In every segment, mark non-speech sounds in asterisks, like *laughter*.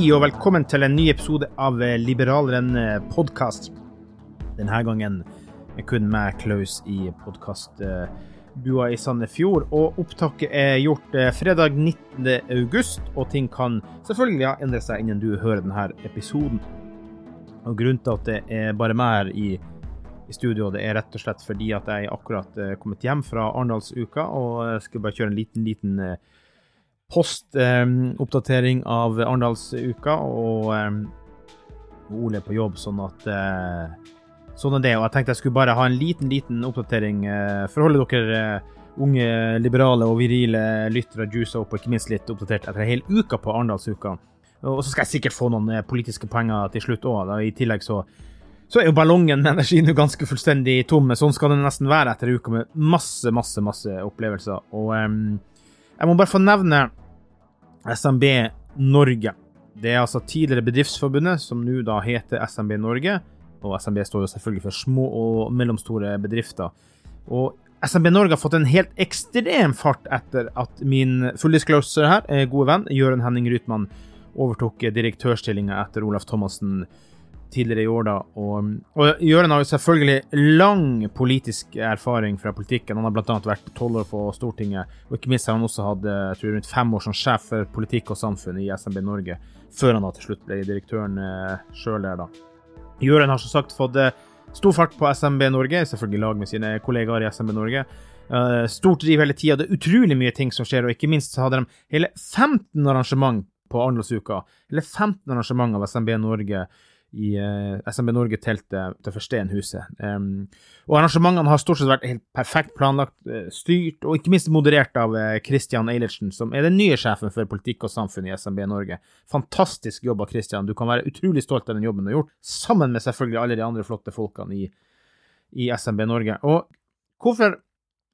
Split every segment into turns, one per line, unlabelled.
Hei og velkommen til en ny episode av Liberaleren podkast. Denne gangen er kun meg, Klaus, i podkastbua i Sandefjord. Og opptaket er gjort eh, fredag 19. august, og ting kan selvfølgelig ha endret seg innen du hører denne episoden. Og Grunnen til at det er bare meg her i, i studio, det er rett og slett fordi at jeg akkurat kommet hjem fra Arendalsuka og skal bare kjøre en liten, liten eh, postoppdatering av Arendalsuka, og eh, Ole på jobb, sånn at eh, Sånn er det. Og jeg tenkte jeg skulle bare ha en liten, liten oppdatering eh, for å holde dere uh, unge, liberale og virile lyttere juice opp, og ikke minst litt oppdatert etter en hel uke på Arendalsuka. Og så skal jeg sikkert få noen politiske poenger til slutt òg. I tillegg så så er jo ballongen med energi nå ganske fullstendig tom. Sånn skal det nesten være etter en uke med masse, masse, masse opplevelser. Og um, jeg må bare få nevne SMB Norge. Det er altså tidligere Bedriftsforbundet, som nå da heter SMB Norge. Og SMB står jo selvfølgelig for små og mellomstore bedrifter. Og SMB Norge har fått en helt ekstrem fart etter at min full disclosure her, eh, gode venn Jørund Henning Rytmann, overtok direktørstillinga etter Olaf Thomassen tidligere i år, da. Og, og Jøren har jo selvfølgelig lang politisk erfaring fra politikken. Han har bl.a. vært tolv år på Stortinget, og ikke minst har han også hatt jeg tror, rundt fem år som sjef for politikk og samfunn i SMB Norge, før han da til slutt ble direktøren eh, sjøl der, da. Jøren har som sagt fått eh, stor fart på SMB Norge, selvfølgelig i lag med sine kollegaer i SMB Norge. Stort driv hele tida. Det er utrolig mye ting som skjer, og ikke minst så hadde de hele 15 arrangement på Arendalsuka. Hele 15 arrangement av SMB Norge i eh, SMB Norge-teltet til Stenhuset. Um, og arrangementene har stort sett vært helt perfekt planlagt, uh, styrt og ikke minst moderert av Christian Eilertsen, som er den nye sjefen for politikk og samfunn i SMB Norge. Fantastisk jobb av Christian. Du kan være utrolig stolt av den jobben du har gjort, sammen med selvfølgelig alle de andre flotte folkene i, i SMB Norge. Og hvorfor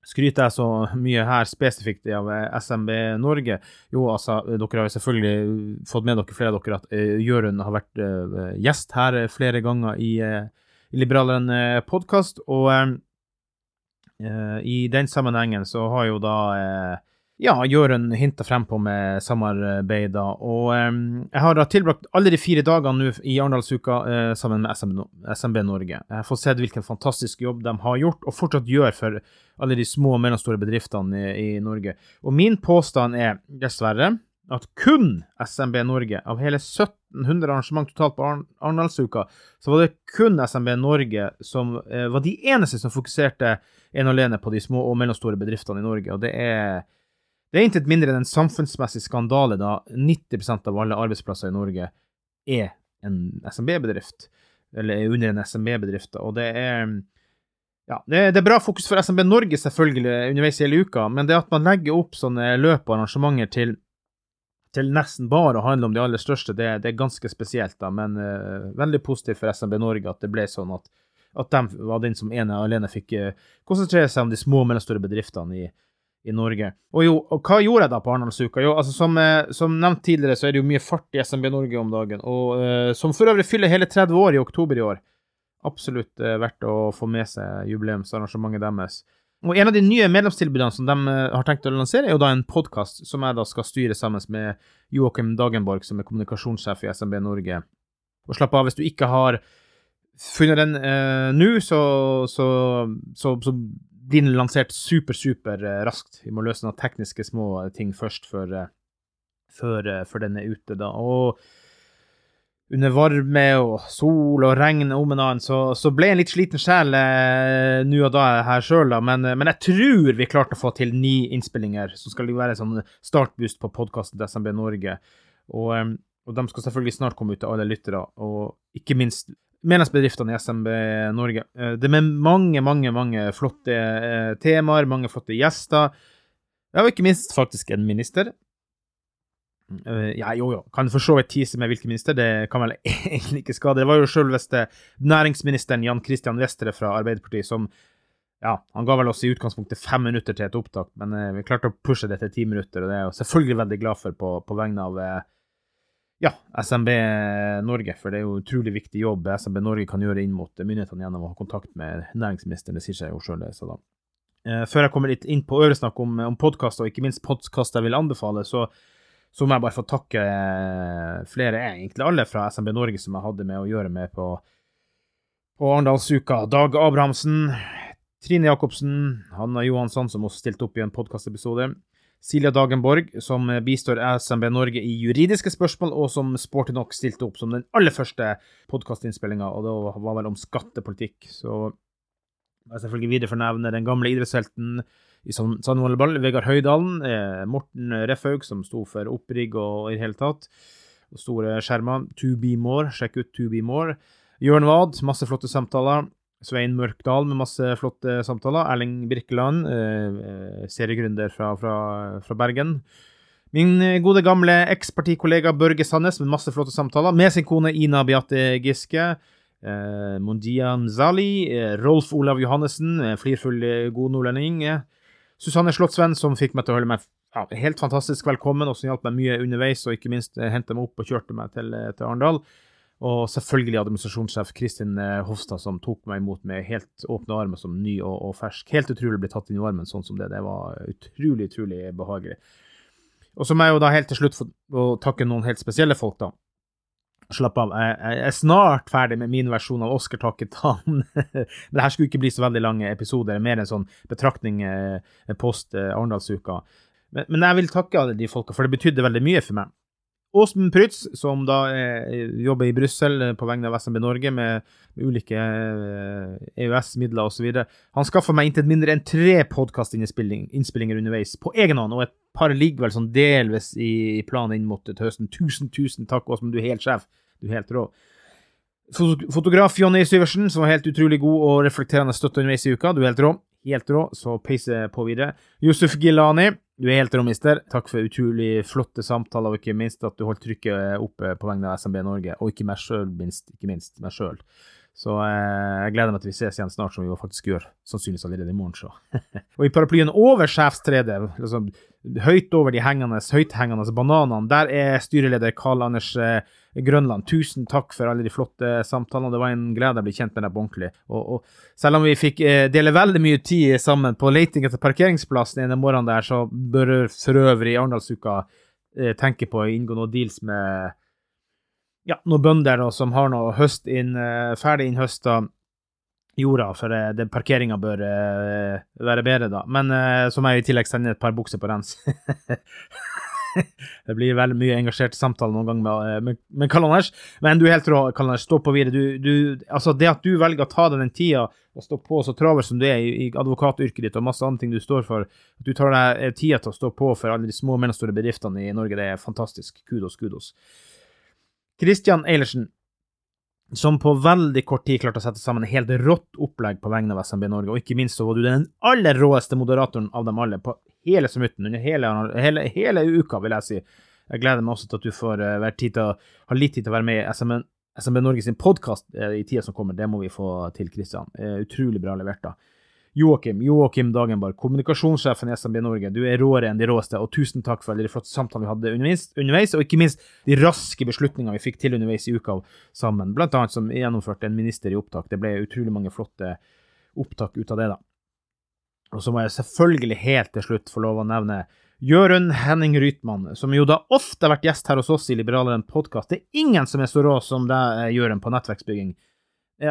skryter jeg så mye her spesifikt av eh, SMB Norge? Jo, altså, dere har selvfølgelig fått med dere flere av dere at uh, Jørund har vært uh, gjest her flere ganger i, uh, i Liberaleren podkast, og i den sammenhengen så har jo da ja, Jørund hinta frempå med samarbeid, da. Og um, jeg har tilbrakt alle de fire dagene nå i Arendalsuka uh, sammen med SMB, SMB, Norge. Jeg har fått sett hvilken fantastisk jobb de har gjort, og fortsatt gjør for alle de små og mellomstore bedriftene i, i Norge. Og min påstand er dessverre at kun SMB Norge, av hele 1700 arrangement totalt på Arendalsuka, så var det kun SMB Norge som uh, var de eneste som fokuserte en og alene på de små og mellomstore bedriftene i Norge. Og det er Det er intet mindre enn en samfunnsmessig skandale da 90% av alle arbeidsplasser i Norge er en SMB-bedrift, eller er under en SMB-bedrift. Og det er ja, det, er bra fokus for SMB Norge selvfølgelig underveis i hele uka, men det at man legger opp sånne løp og arrangementer til, til nesten bare å handle om de aller største, det, det er ganske spesielt. da, Men uh, veldig positivt for SMB Norge at det ble sånn at, at de var den som ene alene fikk uh, konsentrere seg om de små og mellomstore bedriftene i, i Norge. Og jo, og hva gjorde jeg da på Arendalsuka? Jo, altså som, uh, som, nevnt tidligere, så er det jo mye fart i SMB Norge om dagen, og som for øvrig fyller hele 30 år i oktober i år absolutt eh, verdt å få med seg jubileumsarrangementet deres. Og En av de nye medlemstilbudene som de eh, har tenkt å lansere, er jo da en podkast som jeg da skal styre sammen med Joakim Dagenborg, som er kommunikasjonssjef i SMB Norge. Og slapp av, hvis du ikke har funnet den eh, nå, så, så, så, så, den lansert super, super eh, raskt. Vi må løse noen tekniske små ting først før, eh, før, før den er ute, da. Og under varme og sol og regn om en annen, så, så ble jeg en litt sliten sjel eh, nå og da her sjøl, da. Men, men, jeg tror vi klarte å få til ni innspillinger, som skal være en sånn startboost på podkasten til SMB Norge. Og, eh, og, de skal selvfølgelig snart komme ut til alle lyttere, og ikke minst medlemsbedriftene i SMB Norge. Eh, det med mange, mange, mange flotte eh, temaer, mange flotte gjester. Ja, og ikke minst faktisk en minister. Uh, ja, jo, jo. Kan for så vidt tise med hvilken minister, det kan vel *laughs* egentlig ikke skade. Det var jo selveste næringsministeren Jan Christian Vestre fra Arbeiderpartiet som Ja, han ga vel oss i utgangspunktet fem minutter til et opptak, men vi klarte å pushe det til ti minutter, og det er jeg selvfølgelig veldig glad for på, på vegne av ja, SMB Norge, for det er jo utrolig viktig jobb SMB Norge kan gjøre inn mot myndighetene gjennom å ha kontakt med næringsministeren. Det sier seg jo sjøl, så da. Før jeg kommer litt inn på øresnakk om, om podkast, og ikke minst podkast jeg vil anbefale, så så må jeg bare få takke eh, flere, egentlig alle fra SMB Norge som jeg hadde med å gjøre med på, på Arendalsuka. Dag Abrahamsen, Trine Jacobsen, Hanna Johansson, som også stilte opp i en podkastepisode. Silja Dagenborg, som bistår SMB Norge i juridiske spørsmål, og som sporty nok stilte opp som den aller første podkastinnspillinga, og det var vel om skattepolitikk. Så jeg selvfølgelig videre fornevner den gamle idrettshelten i sandvolleyball, Vegard Høydalen, eh, Morten Refhaug, som sto for opprigg og i det hele tatt. Og store skjermer. To be more, sjekk ut To be more. Jørn Wad, masse flotte samtaler. Svein Mørkdal med masse flotte samtaler. Erling Birkeland, eh, eh seriegründer fra, fra, fra, Bergen. Min gode gamle ekspartikollega Børge Sandnes med masse flotte samtaler. Med sin kone Ina Beate Giske. Eh, Mondia Mzali. Eh, Rolf Olav Johannessen, eh, flirfull, god nordlending. Susanne Slottsvenn, som fikk meg til å holde meg ja, helt fantastisk velkommen, og som hjalp meg mye underveis, og ikke minst eh, hentet meg opp og kjørte meg til, eh, til Arendal. Og selvfølgelig administrasjonssjef Kristin eh, Hofstad, som tok meg imot med helt åpne armer som ny og, og fersk. Helt utrolig å bli tatt inn i varmen sånn som det. Det var utrolig, utrolig behagelig. Og så må jeg jo da helt til slutt få takke noen helt spesielle folk, da. Slapp av. Jeg er snart ferdig med min versjon av Oscar takket han. *laughs* Men det her skulle ikke bli så veldig lange episoder, mer en sånn betraktning eh, post eh, Arendalsuka. Men, men jeg vil takke alle de folka, for det betydde veldig mye for meg. Åsmund Prytz, som da er, jobber i Brussel eh, på vegne av SMB Norge med, med ulike eh, EØS-midler osv., han skaffa meg intet mindre enn tre podkastinnspillinger underveis på egen hånd, og et par ligger vel sånn delvis i, planen inn mot til høsten. Tusen, tusen takk, Åsmund, du er helt sjef. Du er helt rå. Fotograf Jonny Syversen, som var helt utrolig god og reflekterende støtte underveis i uka. Du er helt rå. Helt rå, så peiser på videre. Yusuf Gilani, du er helt rå. Takk for utrolig flotte samtaler, og ikke minst at du holdt trykket oppe på vegne av SMB Norge. Og ikke meg sjøl. Ikke minst meg sjøl. Så eh, jeg gleder meg til vi ses igjen snart, som vi faktisk gjør. Sannsynligvis allerede i morgen, så. *laughs* og i paraplyen over sjefstredet, liksom, høyt over de hengende, høythengende bananene, der er styreleder Karl Anders eh, Grønland. Tusen takk for alle de flotte samtalene. Det var en glede å bli kjent med deg på ordentlig. Og, og, selv om vi fikk eh, dele veldig mye tid sammen på leiting etter parkeringsplass den morgenen der, så bør for øvrig Arendalsuka eh, tenke på å inngå noen deals med ja, noen bønder da, som har noe høst inn, uh, ferdig innhøsta jorda, for uh, det, parkeringa bør uh, være bedre da. Men så må jeg i tillegg sende et par bukser på rens. *laughs* det blir veldig mye engasjerte samtaler noen ganger med, eh, med, med Karl Anders. Men du er helt rå, Karl Anders. Stå på videre. Du, du, altså det at du velger å ta deg den tida og stå på så travelt som du er i, i advokatyrket ditt og masse andre ting du står for, at du tar deg eh, tida til å stå på for alle de små og mellomstore bedriftene i Norge, det er fantastisk. Kudos, kudos. Christian Eilertsen, som på veldig kort tid klarte å sette sammen et helt rått opplegg på vegne av SMB Norge, og ikke minst så var du den aller råeste moderatoren av dem alle på hele sumitten, under hele, hele, hele, uka, vil jeg si. Jeg gleder meg også til at du får uh, tid til å, ha litt tid til å være med i SMB, SMB Norge sin podkast uh, eh, i tida som kommer. Det må vi få til, Kristian. Uh, utrolig bra levert, da. Joakim, Joakim Dagenborg, kommunikasjonssjefen i SMB Norge. Du er råere enn de råeste, og tusen takk for alle de flotte samtalene vi hadde underveis, underveis, og ikke minst de raske beslutningene vi fikk til underveis i uka sammen, blant annet som gjennomførte en minister i opptak. Det ble utrolig mange flotte opptak ut av det, da. Og så må jeg selvfølgelig helt til slutt få lov å nevne Jørund Henning Rytmann, som jo da ofte har vært gjest her hos oss i Liberaleren podkast. Det er ingen som er så rå som deg, Jørund, på nettverksbygging.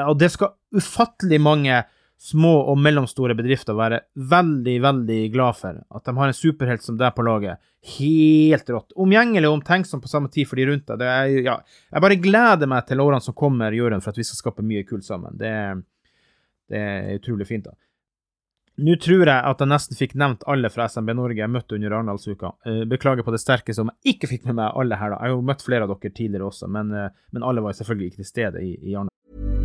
Og det skal ufattelig mange små og mellomstore bedrifter være veldig, veldig glad for at de har en superhelt som deg på laget. Helt rått. Omgjengelig og omtenksom på samme tid for de rundt deg. Ja, jeg bare gleder meg til årene som kommer, Jørund, for at vi skal skape mye kult sammen. Det, det er utrolig fint. da. Nå tror jeg at jeg nesten fikk nevnt alle fra SMB Norge jeg møtte under Arendalsuka. Eh, beklager på det sterkeste om jeg ikke fikk med meg alle her. da. Jeg har jo møtt flere av dere tidligere også, men, eh, men alle var selvfølgelig ikke til stede i, i Arendal.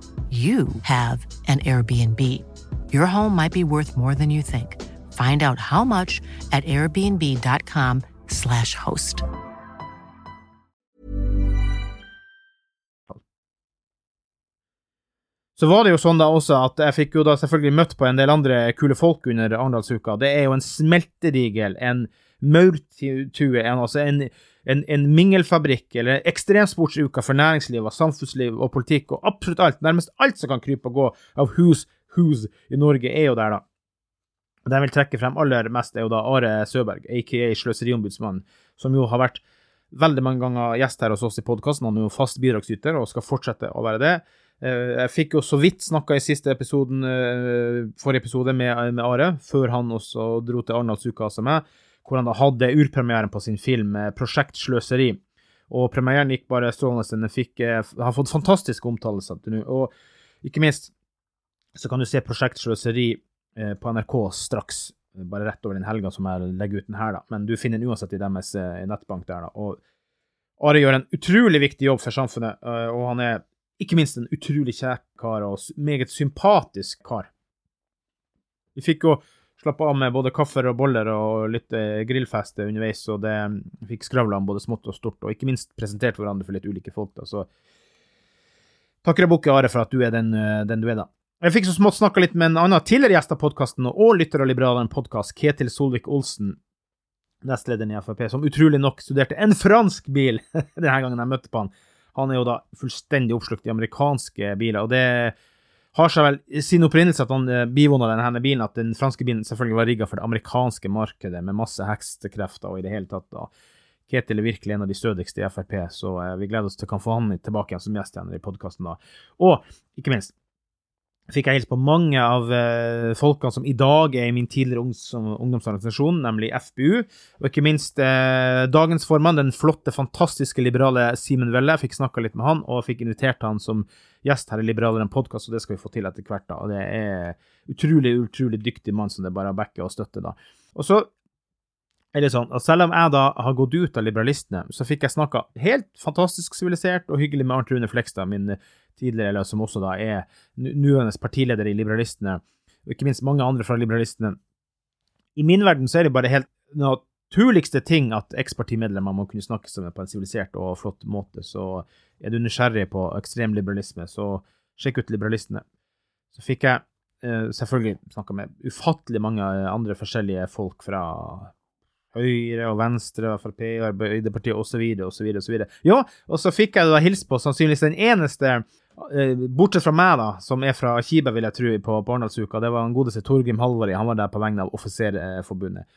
you have an Airbnb. Your home might be worth more than you think. Find out how much at airbnb.com/slash host.
Så var det jo sånn da også at jeg fikk jo da selvfølgelig møtt på en del andre kule folk under Arendalsuka. Det er jo en smeltedigel, en maurtue, en, altså en en, en mingelfabrikk eller ekstremsportsuka for næringsliv og samfunnsliv og politikk og absolutt alt, nærmest alt som kan krype og gå av Who's Who's i Norge, er jo der, da. Det jeg vil trekke frem aller mest, er jo da Are Søberg, aka Sløseriombudsmannen, som jo har vært veldig mange ganger gjest her hos oss i podkasten. Han er jo fast bidragsyter og skal fortsette å være det. Eh, jeg fikk jo så vidt snakka i siste episoden, eh, forrige episode med, med Are, før han også dro til Arendalsuka som meg hvor han da hadde urpremieren på sin film eh, 'Prosjekt Sløseri'. Og premieren gikk bare strålende. Den fikk, eh, har fått fantastiske omtalelser til nå. Og ikke minst så kan du se 'Prosjekt Sløseri' eh, på NRK straks. Bare rett over den helga som jeg legger ut den her, da. Men du finner den uansett i deres nettbank der, da. Og Are gjør en utrolig viktig jobb for samfunnet, og han er ikke minst en utrolig kjekk kar og meget sympatisk kar. Vi fikk jo Slapp av med både kaffer og boller og litt eh, grillfeste underveis, og det fikk skravla om både smått og stort, og ikke minst presentert hverandre for litt ulike folk. da, så takker jeg Bukke Are for at du er den, eh, den, du er, da. Jeg fikk så smått snakka litt med en annen tidligere gjest av podkasten og lytter av Liberaleren podkast, Ketil Solvik-Olsen, nestlederen i Frp, som utrolig nok studerte en fransk bil *laughs* denne gangen jeg møtte på han. Han er jo da fullstendig oppslukt i amerikanske biler, og det har seg vel sin opprinnelse at han eh, bivåna denne bilen, at den franske bilen selvfølgelig var rigga for det amerikanske markedet, med masse hekstekrefter og i det hele tatt. da. Ketil er virkelig en av de stødigste i Frp, så eh, vi gleder oss til å kan få han tilbake igjen som gjest igjen i podkasten da. Og ikke minst, fikk jeg hilse på mange av eh, folkene som i dag er i min tidligere ungdomsorganisasjon, nemlig FBU. Og ikke minst eh, dagens formann, den flotte, fantastiske liberale Simen Welle. Jeg fikk snakka litt med han, og fikk invitert han som gjest her i Liberaleren podkast, og det skal vi få til etter hvert. da, og Det er utrolig, utrolig dyktig mann som det bare er å backe og støtte. da. Og så er det sånn at selv om jeg da har gått ut av liberalistene, så fikk jeg snakka helt fantastisk sivilisert og hyggelig med Arnt Rune Flekstad, min tidligere, eller som også da er nuende partileder i Liberalistene, og ikke minst mange andre fra Liberalistene. I min verden så er det bare helt naturligste ting at ekspartimedlemmer må kunne snakke sammen på en sivilisert og flott måte. Så er du nysgjerrig på ekstrem liberalisme, så sjekk ut Liberalistene. Så fikk jeg eh, selvfølgelig snakka med ufattelig mange andre forskjellige folk fra Høyre og Venstre, og Frp, Arbeiderpartiet osv. osv. osv. Ja, og så fikk jeg da hilse på sannsynligvis den eneste Eh, bortsett fra meg, da, som er fra Kiberg, vil jeg tro, på, på Det var en godeste Torgrim Halvori. Han var der på vegne av Offiserforbundet.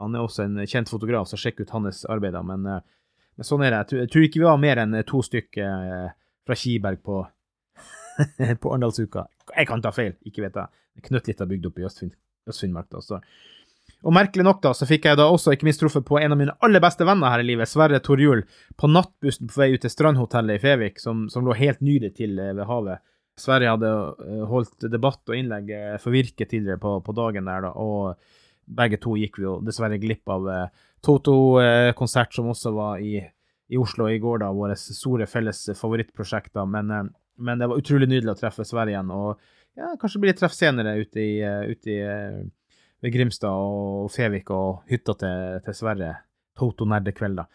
Han er også en kjent fotograf, så sjekk ut hans arbeid. Men, eh, men sånn er det. Jeg tror, ikke vi var mer enn to stykker eh, fra Kiberg på, *laughs* på Arendalsuka. Jeg kan ta feil, ikke vet jeg. Knøttlita bygd opp i Øst-Finnmark. Øst og merkelig nok, da, så fikk jeg da også ikke minst truffet på en av mine aller beste venner her i livet, Sverre Torjul, på nattbussen på vei ut til Strandhotellet i Fevik, som, som lå helt nydelig til eh, ved havet. Sverre hadde eh, holdt debatt og innlegg eh, for Virke tidligere på, på, dagen der, da, og begge to gikk vi jo dessverre glipp av Toto-konsert, som også var i, i, Oslo i går, da, våre store felles favorittprosjekter. Men, men, det var utrolig nydelig å treffe Sverre igjen, og ja, kanskje blir det treff senere ute i, ute i ved Grimstad og Fevik og hytta til, til Sverre. Toto-nerdekveld, da.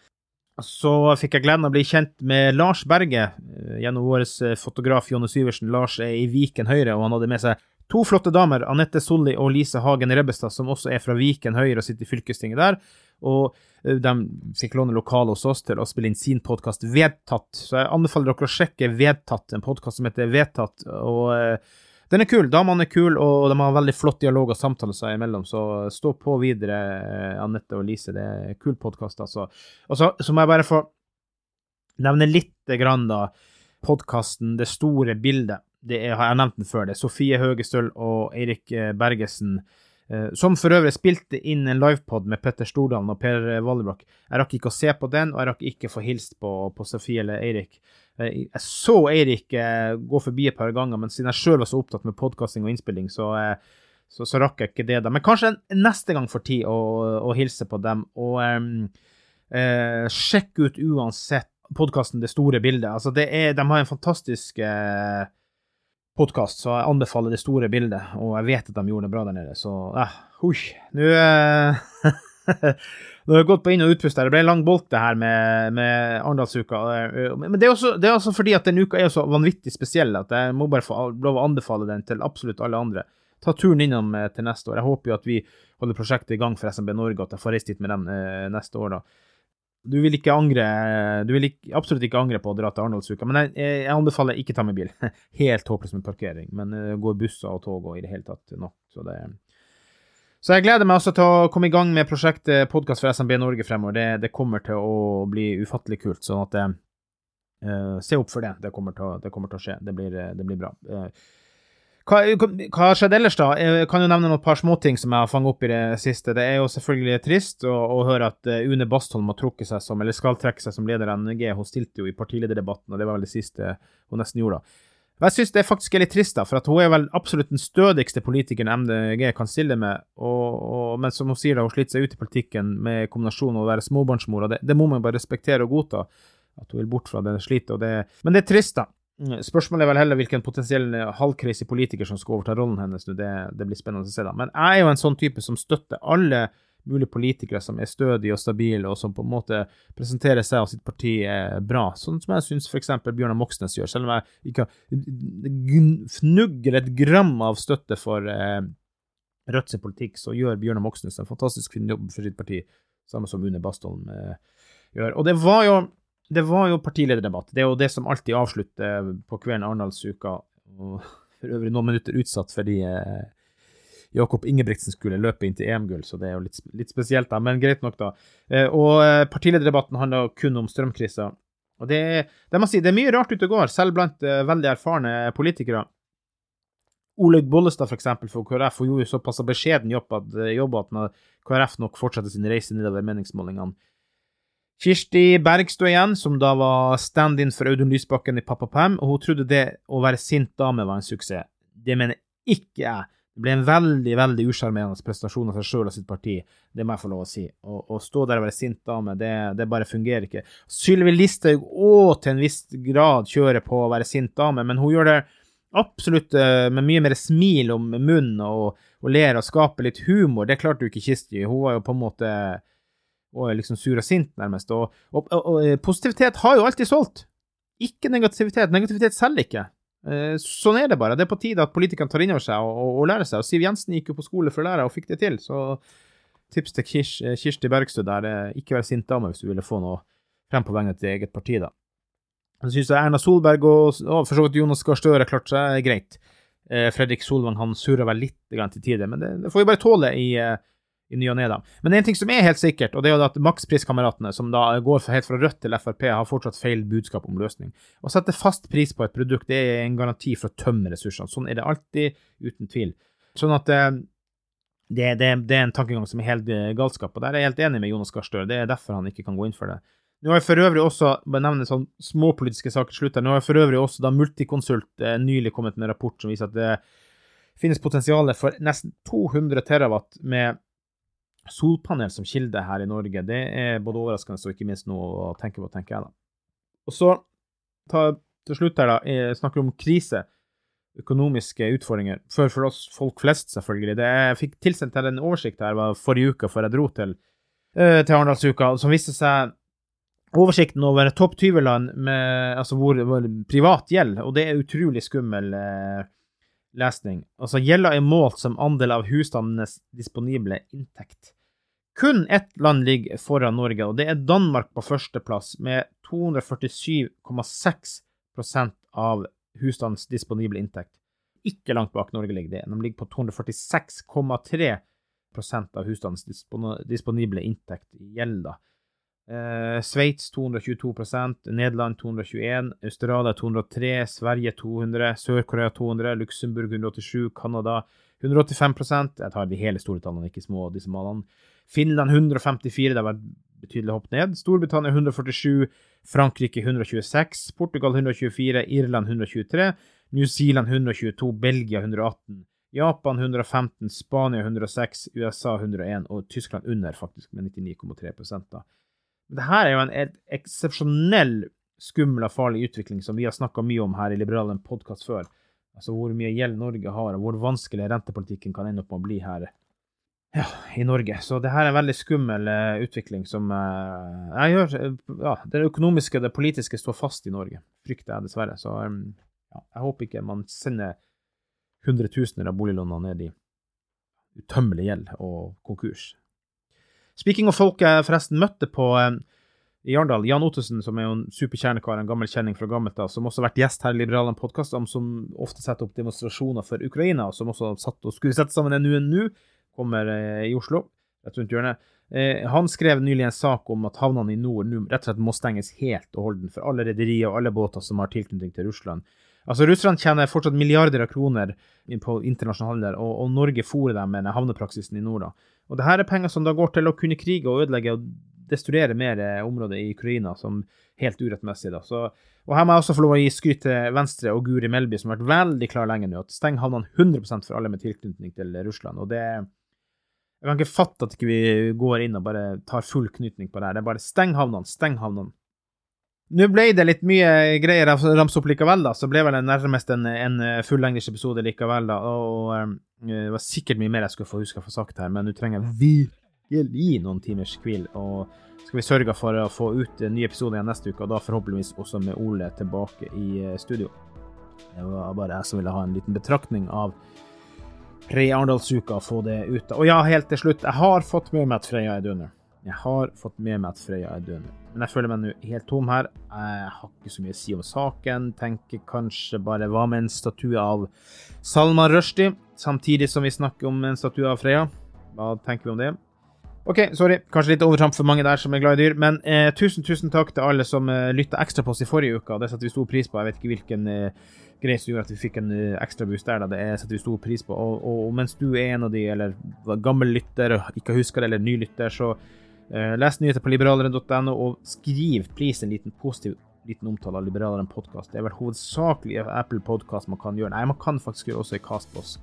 Så fikk jeg gleden av å bli kjent med Lars Berge eh, gjennom vår eh, fotograf Jonny Syversen. Lars er i Viken Høyre, og han hadde med seg to flotte damer, Anette Solli og Lise Hagen Rebbestad, som også er fra Viken Høyre og sitter i fylkestinget der. Og eh, de fikk låne lokale hos oss til å spille inn sin podkast Vedtatt. Så jeg anbefaler dere å sjekke Vedtatt, en podkast som heter Vedtatt. og den er kul. Damene er kule, og de har veldig flott dialog og samtale seg imellom. Så stå på videre, eh, Anette og Lise. Det er kul podkast, altså. Og så, så, må jeg bare få nevne litt grann, da. Podkasten Det store bildet. Det er, har jeg nevnt den før. Det er Sofie Høgestøl og Eirik eh, Bergesen. Eh, som for øvrig spilte inn en livepod med Petter Stordalen og Per Vallebrokk. Jeg rakk ikke å se på den, og jeg rakk ikke få hilst på, på Sofie eller Eirik. Eh, jeg så Eirik eh, gå forbi et par ganger, men siden jeg sjøl var så opptatt med podkasting og innspilling, så, så, så, rakk jeg ikke det. da. Men kanskje neste gang får tid å, å, hilse på dem. Og um, uh, sjekk ut uansett podkasten Det store bildet. Altså, det er, de har en fantastisk uh, podkast, så jeg anbefaler Det store bildet. Og jeg vet at de gjorde det bra der nede, så hui. Nå *laughs* Nå har jeg gått på inn- og utpust her. Det ble en lang bolk, det her med, med Arendalsuka. Men det er, også, det er, også, fordi at den uka er så vanvittig spesiell at jeg må bare få lov å anbefale den til absolutt alle andre. Ta turen innom eh, til neste år. Jeg håper jo at vi holder prosjektet i gang for SMB Norge, at jeg får reist dit med dem eh, neste år. da. Du vil ikke angre Du vil ikke, absolutt ikke angre på å dra til Arendalsuka, men jeg, jeg, anbefaler ikke ta med bil. *laughs* Helt håpløst med parkering, men det eh, går busser og tog og i det hele tatt nok. Så det så jeg gleder meg også til å komme i gang med prosjektet Podkast for SMB Norge fremover. Det, det, kommer til å bli ufattelig kult. sånn at uh, Se opp for det. Det kommer til å, kommer til å skje. Det blir, det blir bra. Uh, hva, hva skjedde ellers, da? Jeg kan jo nevne noen par småting som jeg har fanget opp i det siste. Det er jo selvfølgelig trist å, å høre at Une Bastholm har trukket seg som, eller skal trekke seg som leder av NG. Hun stilte jo i partilederdebatten, og det var vel det siste hun nesten gjorde. da. Men jeg syns det faktisk er litt trist, da, for at hun er vel absolutt den stødigste politikeren MDG kan stille med, og, og, men som hun sier, da, hun sliter seg ut i politikken med kombinasjonen av å være småbarnsmor, og det, det, må man bare respektere og godta, at hun vil bort fra det slitet. Det, men det er trist, da. Mm, spørsmålet er vel heller hvilken potensiell halvcrazy politiker som skal overta rollen hennes. Det, det, blir spennende å se, da. Men jeg er jo en sånn type som støtter alle mulige politikere som er stødige og stabile, og som på en måte presenterer seg og sitt parti bra. Sånn som jeg syns f.eks. Bjørnar Moxnes gjør, selv om jeg ikke fnugger et gram av støtte for eh, Rødts politikk, så gjør Bjørnar Moxnes en fantastisk fin jobb for sitt parti, samme som Une Bastholm eh, gjør. Og det var jo det var jo partilederdebatt. Det er jo det som alltid avslutter på kvelden Arendalsuka. Og for øvrig noen minutter utsatt fordi eh, Jakob Ingebrigtsen skulle løpe inn til EM-gull, så det er jo litt, litt, spesielt, da. Men greit nok, da. Eh, og eh, partilederdebatten handler kun om strømkrisa. Og det, det, si, det er mye rart ute og går, selv blant eh, veldig erfarne politikere. Olaug Bollestad, for eksempel, for KrF, hun gjorde jo såpass beskjeden jobb at, eh, jobb at KrF nok fortsetter sin reise nedover meningsmålingene. Kirsti Bergstø igjen, som da var stand-in for Audun Lysbakken i Pappa Pam, og hun trodde det å være sint dame var en suksess. Det mener ikke jeg. Det ble en veldig veldig usjarmerende prestasjon av seg sjøl og sitt parti, det må jeg få lov å si. Å, å stå der og være sint dame, det, det bare fungerer ikke. Sylvi Listhaug òg til en viss grad kjører på å være sint dame, men hun gjør det absolutt uh, med mye mer smil om munnen og, og ler og skaper litt humor. Det klarte jo ikke Kirsti. Hun var jo på en måte og er liksom sur og sint, nærmest. Og, og, og, og, eh, positivitet har jo alltid solgt. Ikke negativitet. Negativitet selger ikke. Eh, sånn er det bare. Det er på tide at politikerne tar inn over seg og, og, lærer seg. Og Siv Jensen gikk jo på skole for å lære og fikk det til. Så tips til Kirsti Kirst Bergstø der. Ikke vær sint dame hvis du ville få noe frem på vegne til eget parti, da. Jeg syns Erna Solberg og, og for så vidt Jonas Gahr Støre klarte seg greit. Fredrik Solvang han surra vel litt til tider, men det, det får vi bare tåle i i ny og ne. Men en ting som er helt sikkert, og det er jo at makspriskameratene, som da går helt fra Rødt til Frp, har fortsatt feil budskap om løsning. Å sette fast pris på et produkt det er en garanti for å tømme ressursene. Sånn er det alltid, uten tvil. Sånn at eh, det, det, det, er en tankegang som er helt eh, galskap, og der er jeg helt enig med Jonas Gahr Støre. Det er derfor han ikke kan gå inn for det. Nå har jeg for øvrig også, bare nevne sånn småpolitiske saker til slutt her, nå har jeg for øvrig også da Multiconsult eh, nylig kommet med en rapport som viser at det finnes potensial for nesten 200 terawatt med solpanel som kilde her i Norge, det er både overraskende og ikke minst noe å tenke på, tenker jeg da. Og så ta, til slutt her, da, jeg snakker om krise, økonomiske utfordringer, for, for oss folk flest, selvfølgelig. Det jeg fikk tilsendt her en oversikt her var forrige uke, før jeg dro til, uh, til Arendalsuka, som viste seg oversikten over topp 20-land med altså hvor, hvor, privat gjeld, og det er utrolig skummel eh, lesning. Altså, gjelda er målt som andel av husstandenes disponible inntekt. Kun ett land ligger foran Norge, og det er Danmark på førsteplass, med 247,6 av husstandens disponible inntekt. Ikke langt bak Norge ligger det. De ligger på 246,3 av husstandens disponible inntekt i gjelda. Eh, Sveits 222% Nederland 221 Australia 203 Sverige 200 Sør-Korea 200 Luxembourg 187 Canada 185% Jeg tar de hele store tallene, ikke små desimalene. Finland 154, det var et betydelig hopp ned. Storbritannia 147, Frankrike 126, Portugal 124, Irland 123, New Zealand 122, Belgia 118, Japan 115, Spania 106, USA 101 og Tyskland under, faktisk, med 99,3 da. Det her er jo en eksepsjonell skummel og farlig utvikling som vi har snakka mye om her i Liberalen podkast før. Altså hvor mye gjeld Norge har, og hvor vanskelig rentepolitikken kan ende opp med å bli her ja, i Norge. Så det her er en veldig skummel uh, utvikling som uh, jeg gjør Ja, det økonomiske og det politiske står fast i Norge, frykter jeg dessverre. Så um, ja, jeg håper ikke man sender hundretusener av boliglånene ned i utømmelig gjeld og konkurs. Speaking of folk jeg forresten møtte på um, i Arendal, Jan Ottesen, som er jo en superkjernekar, en gammel kjenning fra gammelt av, som også har vært gjest her i Liberalen podkast, som ofte setter opp demonstrasjoner for Ukraina, og som også satt og skulle sette sammen en UNU, kommer eh, i Oslo, rett rundt hjørnet. Eh, han skrev nylig en sak om at havnene i nord nå rett og slett må stenges helt og holden for alle rederier og alle båter som har tilknytning til Russland. Altså, Russland tjener fortsatt milliarder av kroner på internasjonal handel, og, og Norge fôrer dem med havnepraksisen i nord. da. Og det her er penger som da går til å kunne krige og ødelegge og destruere mer område områder i Ukraina, som helt urettmessig. da. Så, og her må jeg også få lov å gi skryt til Venstre og Guri Melby, som har vært veldig klar lenge nå, at steng havnene 100% for alle med tilknytning til Russland. Og det Jeg kan ikke fatte at ikke vi går inn og bare tar full knytning på det her. Det er bare steng havnene, steng havnene. Nå ble det litt mye greier å ramse opp likevel, da. Så ble vel det nærmest en, en fullengdes episode likevel, da. Og og, det var sikkert mye mer jeg skulle få huske å få sagt her, men nå trenger jeg virkelig noen timers hvil. Og skal vi sørge for å få ut en ny episode igjen neste uke, og da forhåpentligvis også med Ole tilbake i eh, studio. Det var bare jeg som ville ha en liten betraktning av pre-Arendalsuka og få det ut. Og ja, helt til slutt, jeg har fått med meg at Freya er døende. Jeg har fått med meg at Frøya er døende. Men jeg føler meg nå helt tom her. Jeg har ikke så mye å si om saken. Tenker kanskje bare hva med en statue av Salman Rushdie, samtidig som vi snakker om en statue av Freya? Hva tenker vi om det? OK, sorry. Kanskje litt overtramp for mange der som er glad i dyr. Men eh, tusen, tusen takk til alle som eh, lytta ekstra på oss i forrige uke. Det setter vi stor pris på. Jeg vet ikke hvilken eh, greie som gjorde at vi fikk en uh, ekstra boost der. Da. Det setter vi stor pris på. Og, og, og, mens du er en av de, eller gammel lytter og ikke husker det, eller ny lytter, så Eh, les nyheter på liberaleren.no, og skriv please en liten positiv liten omtale av Liberaleren podkast. Det er vel hovedsakelig Apple Podcast man kan gjøre. Nei, man kan faktisk gjøre også i Castbox.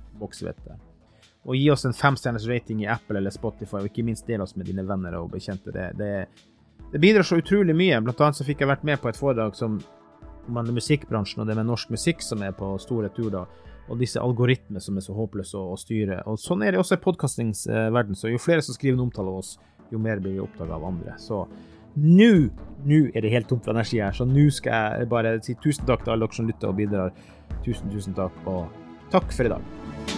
vet det. Og gi oss en femstjerners rating i Apple eller Spotify, og ikke minst del oss med dine venner og bekjente. Det, det, det bidrar så utrolig mye. Blant annet så fikk jeg vært med på et foredrag som om musikkbransjen og det med norsk musikk som er på store tur, da. Og disse algoritmene som er så håpløse å, å styre. Og sånn er det også i podkastingsverden. Så jo flere som skriver en omtale av oss, jo mer blir vi oppdaga av andre. Så nå nå er det helt tomt for energi her, så nå skal jeg bare si tusen takk til alle dere som lytter og bidrar. Tusen, tusen takk, og takk for i dag.